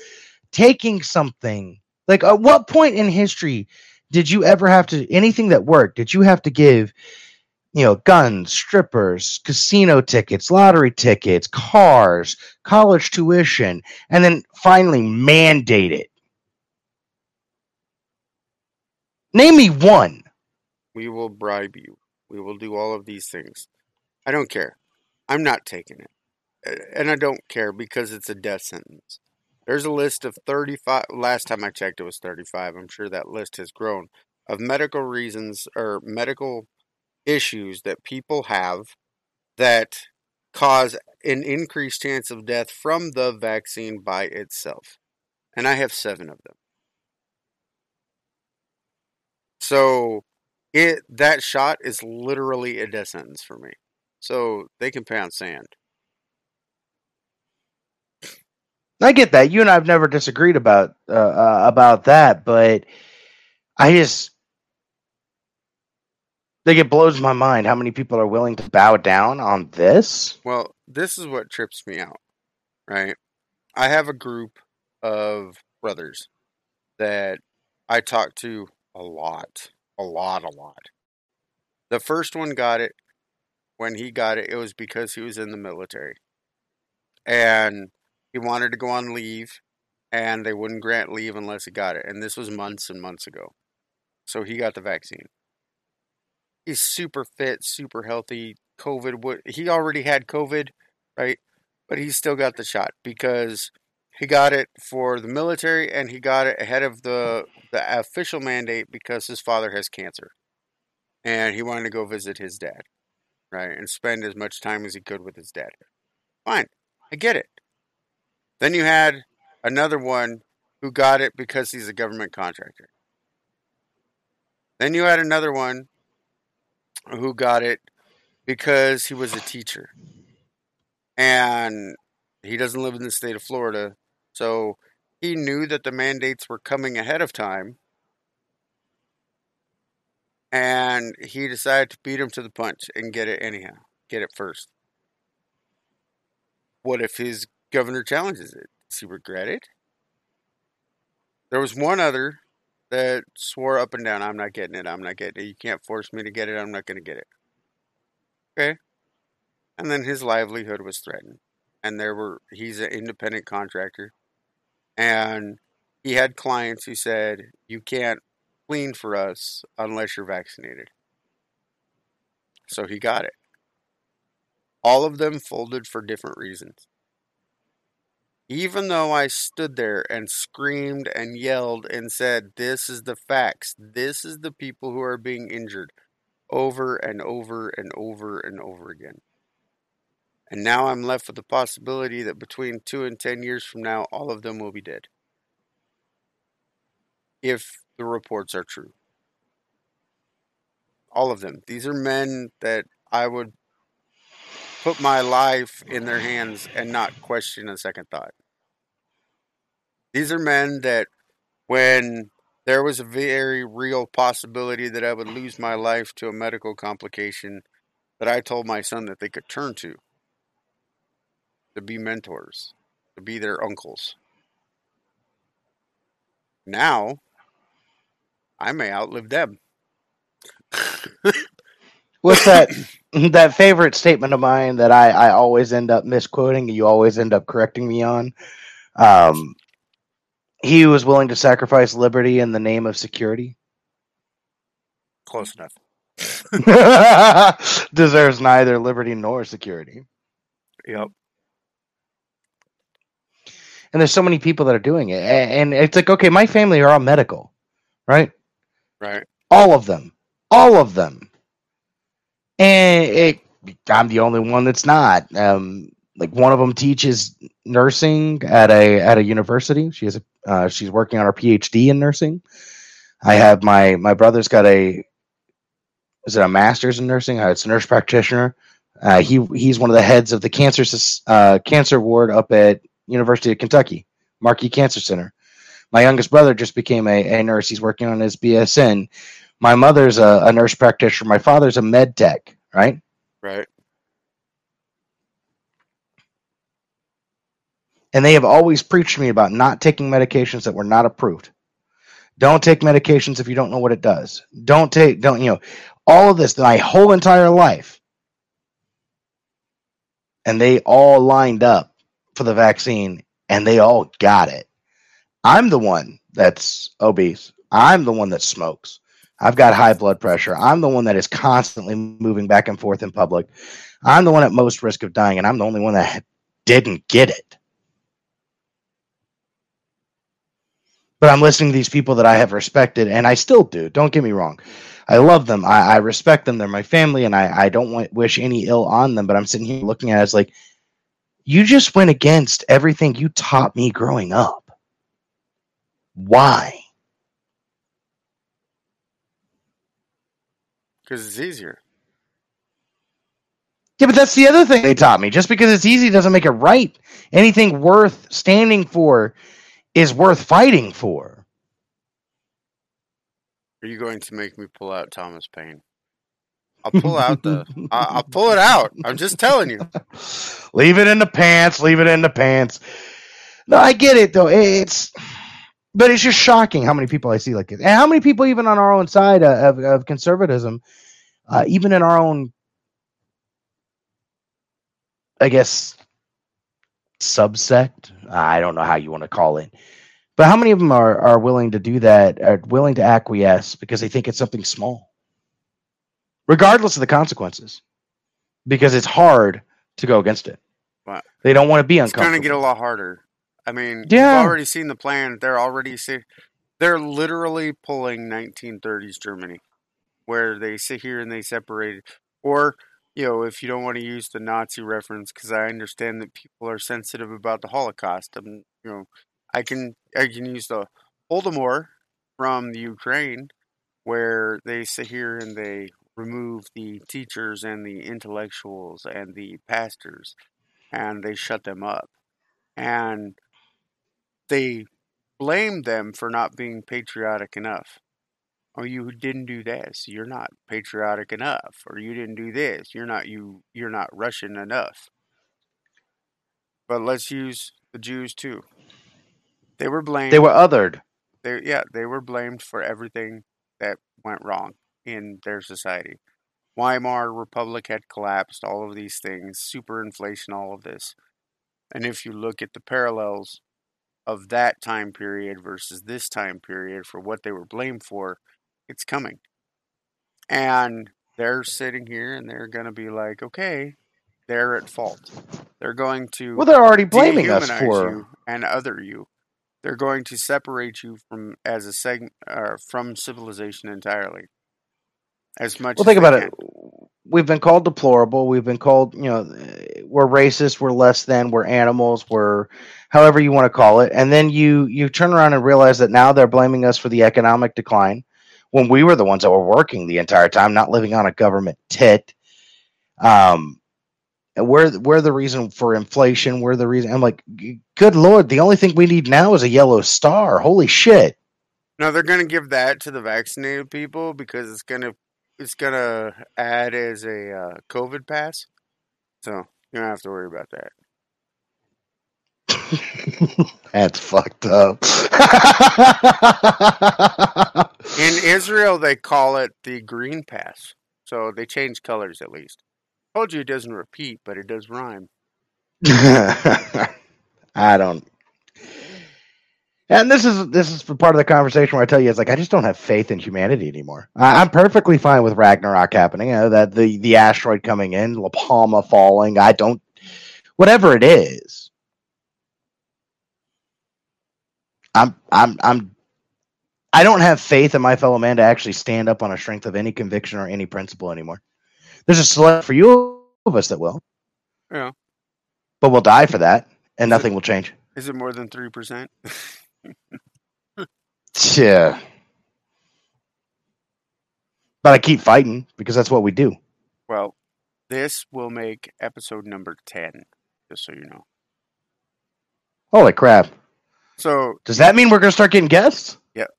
Taking something like at what point in history did you ever have to anything that worked? Did you have to give you know, guns, strippers, casino tickets, lottery tickets, cars, college tuition, and then finally mandate it. Name me one. We will bribe you. We will do all of these things. I don't care. I'm not taking it. And I don't care because it's a death sentence. There's a list of 35. Last time I checked, it was 35. I'm sure that list has grown of medical reasons or medical issues that people have that cause an increased chance of death from the vaccine by itself. And I have seven of them. So it that shot is literally a death sentence for me. So they can pound sand. I get that. You and I've never disagreed about uh, uh, about that, but I just like it blows my mind how many people are willing to bow down on this. Well, this is what trips me out, right? I have a group of brothers that I talk to a lot, a lot, a lot. The first one got it. When he got it, it was because he was in the military. And he wanted to go on leave, and they wouldn't grant leave unless he got it. And this was months and months ago. So he got the vaccine he's super fit, super healthy. COVID, would he already had COVID, right? But he still got the shot because he got it for the military and he got it ahead of the the official mandate because his father has cancer, and he wanted to go visit his dad, right, and spend as much time as he could with his dad. Fine, I get it. Then you had another one who got it because he's a government contractor. Then you had another one who got it because he was a teacher. And he doesn't live in the state of Florida. So he knew that the mandates were coming ahead of time. And he decided to beat him to the punch and get it anyhow. Get it first. What if his governor challenges it? Does he regret it? There was one other that swore up and down, I'm not getting it, I'm not getting it. You can't force me to get it, I'm not going to get it. Okay. And then his livelihood was threatened. And there were, he's an independent contractor. And he had clients who said, You can't clean for us unless you're vaccinated. So he got it. All of them folded for different reasons. Even though I stood there and screamed and yelled and said, This is the facts, this is the people who are being injured, over and over and over and over again. And now I'm left with the possibility that between two and ten years from now, all of them will be dead. If the reports are true. All of them. These are men that I would put my life in their hands and not question a second thought. These are men that, when there was a very real possibility that I would lose my life to a medical complication, that I told my son that they could turn to to be mentors, to be their uncles. Now, I may outlive them. What's that? that favorite statement of mine that I, I always end up misquoting, you always end up correcting me on. Um, he was willing to sacrifice liberty in the name of security. Close enough. Deserves neither liberty nor security. Yep. And there's so many people that are doing it. And it's like, okay, my family are all medical, right? Right. All of them. All of them. And it, I'm the only one that's not. Um, like one of them teaches nursing at a at a university. She has a uh, she's working on her PhD in nursing. I have my my brother's got a is it a master's in nursing? Uh, it's a nurse practitioner. Uh, he he's one of the heads of the cancer uh, cancer ward up at University of Kentucky, Markey Cancer Center. My youngest brother just became a, a nurse. He's working on his BSN. My mother's a, a nurse practitioner. My father's a med tech, right? Right. And they have always preached to me about not taking medications that were not approved. Don't take medications if you don't know what it does. Don't take, don't, you know, all of this my whole entire life. And they all lined up for the vaccine and they all got it. I'm the one that's obese. I'm the one that smokes. I've got high blood pressure. I'm the one that is constantly moving back and forth in public. I'm the one at most risk of dying, and I'm the only one that didn't get it. But I'm listening to these people that I have respected, and I still do. Don't get me wrong. I love them. I, I respect them. They're my family, and I, I don't want, wish any ill on them. But I'm sitting here looking at it as like, you just went against everything you taught me growing up. Why? Because it's easier. Yeah, but that's the other thing they taught me. Just because it's easy doesn't make it right. Anything worth standing for is worth fighting for. Are you going to make me pull out Thomas Paine? I'll pull out the. I- I'll pull it out. I'm just telling you. leave it in the pants. Leave it in the pants. No, I get it though. It's, but it's just shocking how many people I see like this, and how many people even on our own side uh, of, of conservatism, uh, even in our own, I guess, subsect. I don't know how you want to call it, but how many of them are are willing to do that? Are willing to acquiesce because they think it's something small, regardless of the consequences, because it's hard to go against it. Wow. They don't want to be uncomfortable. It's going to get a lot harder. I mean, Yeah. you've already seen the plan. They're already see, they're literally pulling 1930s Germany, where they sit here and they separate. Or, you know, if you don't want to use the Nazi reference, because I understand that people are sensitive about the Holocaust. I'm, you know, I can I can use the Holodomor from the Ukraine, where they sit here and they remove the teachers and the intellectuals and the pastors, and they shut them up, and they blame them for not being patriotic enough. Oh, you didn't do this. You're not patriotic enough, or you didn't do this. You're not you. You're not Russian enough. But let's use the Jews too. They were blamed. They were othered. they yeah they were blamed for everything that went wrong in their society weimar republic had collapsed all of these things superinflation all of this and if you look at the parallels of that time period versus this time period for what they were blamed for it's coming and they're sitting here and they're going to be like okay they're at fault they're going to Well, they're already blaming us for. you and other you. They're going to separate you from as a segment uh, from civilization entirely. As much. Well, think about can. it. We've been called deplorable. We've been called, you know, we're racist. We're less than. We're animals. We're, however you want to call it. And then you you turn around and realize that now they're blaming us for the economic decline, when we were the ones that were working the entire time, not living on a government tit. Um, and we're we're the reason for inflation. We're the reason. I'm like, good lord, the only thing we need now is a yellow star. Holy shit! No, they're going to give that to the vaccinated people because it's going to it's going to add as a uh, COVID pass. So you don't have to worry about that. That's fucked up. In Israel, they call it the green pass. So they change colors at least. Told you it doesn't repeat, but it does rhyme. I don't. And this is this is for part of the conversation where I tell you it's like I just don't have faith in humanity anymore. I, I'm perfectly fine with Ragnarok happening. You know, that the the asteroid coming in, La Palma falling. I don't. Whatever it is, I'm I'm I'm. I don't have faith in my fellow man to actually stand up on a strength of any conviction or any principle anymore. There's a select for you of us that will, Yeah. but we'll die for that, and nothing will change. Is it more than 3%? Yeah. But I keep fighting because that's what we do. Well, this will make episode number 10, just so you know. Holy crap. So Does that mean we're gonna start getting guests? Yep,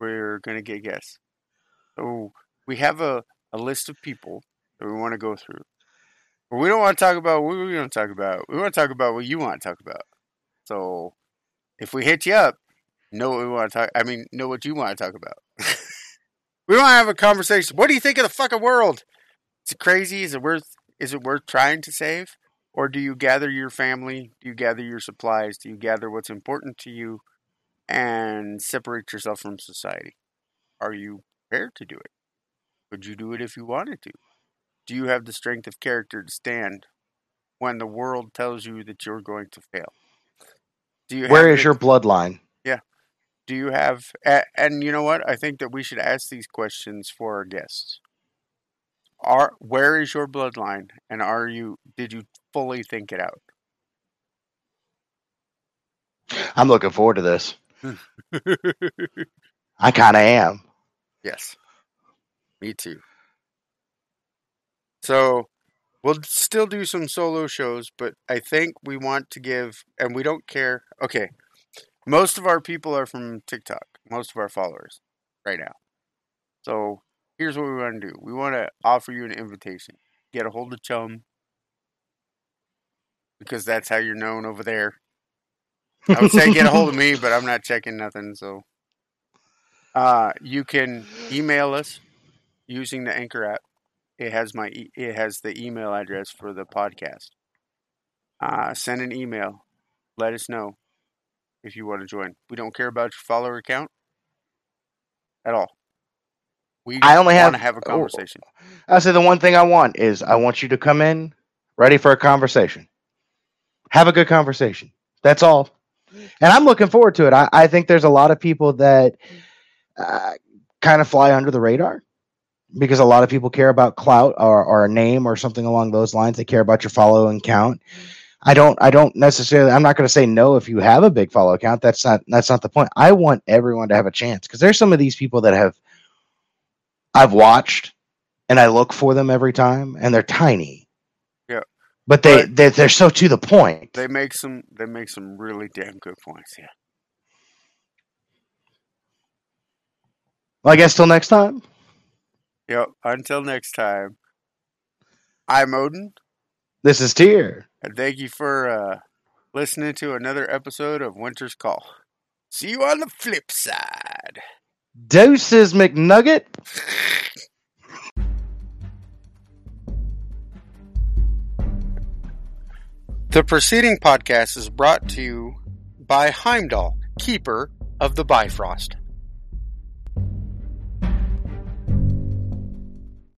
we're gonna get guests. So we have a, a list of people that we want to go through. But we don't want to talk about what we want to talk about. We want to talk about what you want to talk about. So if we hit you up, know what we want to talk. I mean, know what you want to talk about. we want to have a conversation. What do you think of the fucking world? Is it crazy? Is it worth? Is it worth trying to save? Or do you gather your family? Do you gather your supplies? Do you gather what's important to you? and separate yourself from society? Are you prepared to do it? Would you do it if you wanted to? Do you have the strength of character to stand when the world tells you that you're going to fail? Do you Where is your bloodline? Yeah. Do you have and you know what i think that we should ask these questions for our guests are where is your bloodline and are you did you fully think it out I'm looking forward to this. I kind of am. yes me too so we'll still do some solo shows but i think we want to give and we don't care okay most of our people are from tiktok most of our followers right now so here's what we want to do we want to offer you an invitation get a hold of chum because that's how you're known over there I would say get a hold of me, but I'm not checking nothing. So, uh, you can email us using the Anchor app. It has my e- it has the email address for the podcast. Uh, send an email. Let us know if you want to join. We don't care about your follower count at all. We I only want have- to have a oh. conversation. I say the one thing I want is I want you to come in ready for a conversation. Have a good conversation. That's all. And I'm looking forward to it. I, I think there's a lot of people that uh, kind of fly under the radar because a lot of people care about clout or, or a name or something along those lines. They care about your following count. I don't I don't necessarily I'm not going to say no if you have a big follow count. That's not that's not the point. I want everyone to have a chance because there's some of these people that have I've watched and I look for them every time, and they're tiny. Yeah. but they But- they're, they're so to the point. They make some they make some really damn good points. Yeah. Well, I guess till next time. Yep. Until next time. I'm Odin. This is Tyr. And thank you for uh, listening to another episode of Winter's Call. See you on the flip side. Doses McNugget. The preceding podcast is brought to you by Heimdall, keeper of the Bifrost.